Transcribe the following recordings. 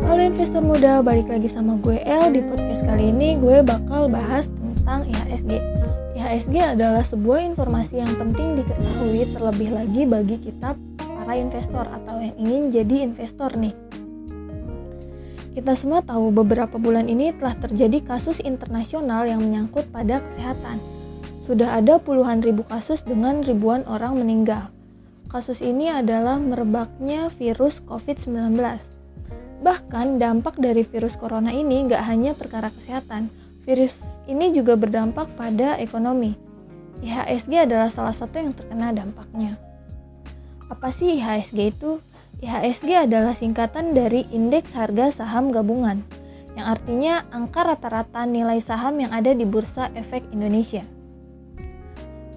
Halo investor muda, balik lagi sama gue El Di podcast kali ini gue bakal bahas tentang IHSG IHSG adalah sebuah informasi yang penting diketahui terlebih lagi bagi kita para investor atau yang ingin jadi investor nih kita semua tahu beberapa bulan ini telah terjadi kasus internasional yang menyangkut pada kesehatan. Sudah ada puluhan ribu kasus dengan ribuan orang meninggal. Kasus ini adalah merebaknya virus COVID-19. Bahkan dampak dari virus corona ini nggak hanya perkara kesehatan, virus ini juga berdampak pada ekonomi. IHSG adalah salah satu yang terkena dampaknya. Apa sih IHSG itu? IHSG adalah singkatan dari Indeks Harga Saham Gabungan, yang artinya angka rata-rata nilai saham yang ada di Bursa Efek Indonesia.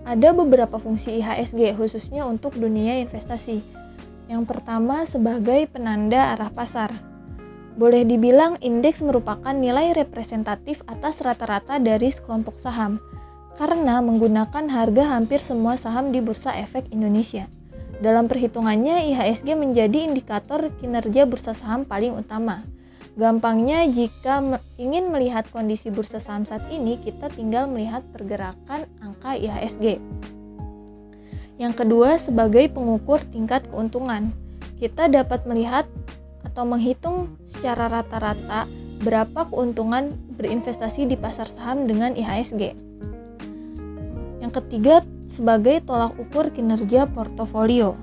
Ada beberapa fungsi IHSG khususnya untuk dunia investasi. Yang pertama sebagai penanda arah pasar. Boleh dibilang indeks merupakan nilai representatif atas rata-rata dari sekelompok saham karena menggunakan harga hampir semua saham di Bursa Efek Indonesia. Dalam perhitungannya, IHSG menjadi indikator kinerja bursa saham paling utama. Gampangnya, jika ingin melihat kondisi bursa saham saat ini, kita tinggal melihat pergerakan angka IHSG. Yang kedua, sebagai pengukur tingkat keuntungan, kita dapat melihat atau menghitung secara rata-rata berapa keuntungan berinvestasi di pasar saham dengan IHSG. Yang ketiga, sebagai tolak ukur kinerja portofolio.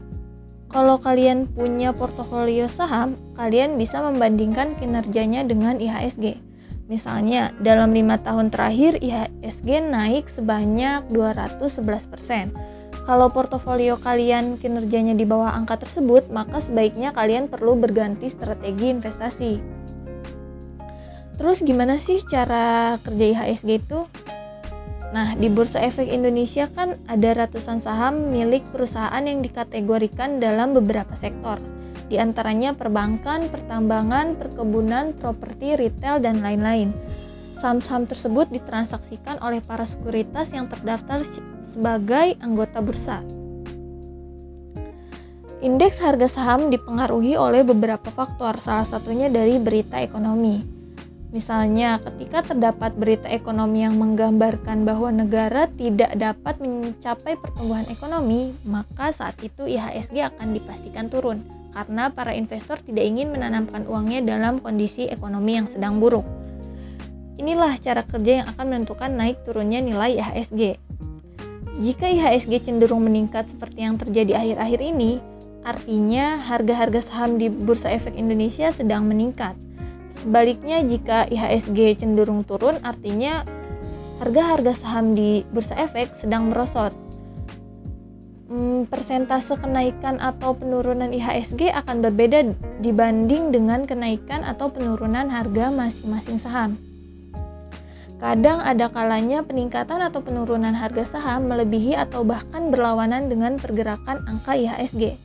Kalau kalian punya portofolio saham, kalian bisa membandingkan kinerjanya dengan IHSG. Misalnya, dalam lima tahun terakhir IHSG naik sebanyak 211%. Kalau portofolio kalian kinerjanya di bawah angka tersebut, maka sebaiknya kalian perlu berganti strategi investasi. Terus gimana sih cara kerja IHSG itu? Nah, di Bursa Efek Indonesia kan ada ratusan saham milik perusahaan yang dikategorikan dalam beberapa sektor. Di antaranya perbankan, pertambangan, perkebunan, properti, retail, dan lain-lain. Saham-saham tersebut ditransaksikan oleh para sekuritas yang terdaftar sebagai anggota bursa. Indeks harga saham dipengaruhi oleh beberapa faktor, salah satunya dari berita ekonomi. Misalnya, ketika terdapat berita ekonomi yang menggambarkan bahwa negara tidak dapat mencapai pertumbuhan ekonomi, maka saat itu IHSG akan dipastikan turun karena para investor tidak ingin menanamkan uangnya dalam kondisi ekonomi yang sedang buruk. Inilah cara kerja yang akan menentukan naik turunnya nilai IHSG. Jika IHSG cenderung meningkat seperti yang terjadi akhir-akhir ini, artinya harga-harga saham di Bursa Efek Indonesia sedang meningkat Sebaliknya jika IHSG cenderung turun artinya harga-harga saham di bursa efek sedang merosot. Hmm, persentase kenaikan atau penurunan IHSG akan berbeda dibanding dengan kenaikan atau penurunan harga masing-masing saham. Kadang ada kalanya peningkatan atau penurunan harga saham melebihi atau bahkan berlawanan dengan pergerakan angka IHSG.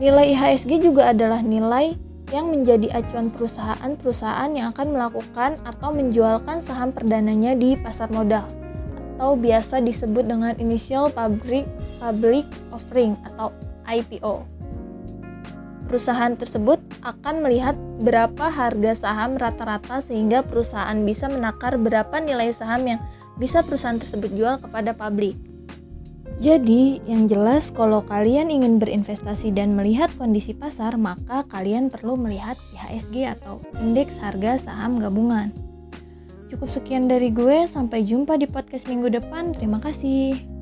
Nilai IHSG juga adalah nilai yang menjadi acuan perusahaan-perusahaan yang akan melakukan atau menjualkan saham perdananya di pasar modal atau biasa disebut dengan initial public public offering atau IPO. Perusahaan tersebut akan melihat berapa harga saham rata-rata sehingga perusahaan bisa menakar berapa nilai saham yang bisa perusahaan tersebut jual kepada publik. Jadi, yang jelas kalau kalian ingin berinvestasi dan melihat kondisi pasar, maka kalian perlu melihat IHSG atau Indeks Harga Saham Gabungan. Cukup sekian dari gue, sampai jumpa di podcast minggu depan. Terima kasih.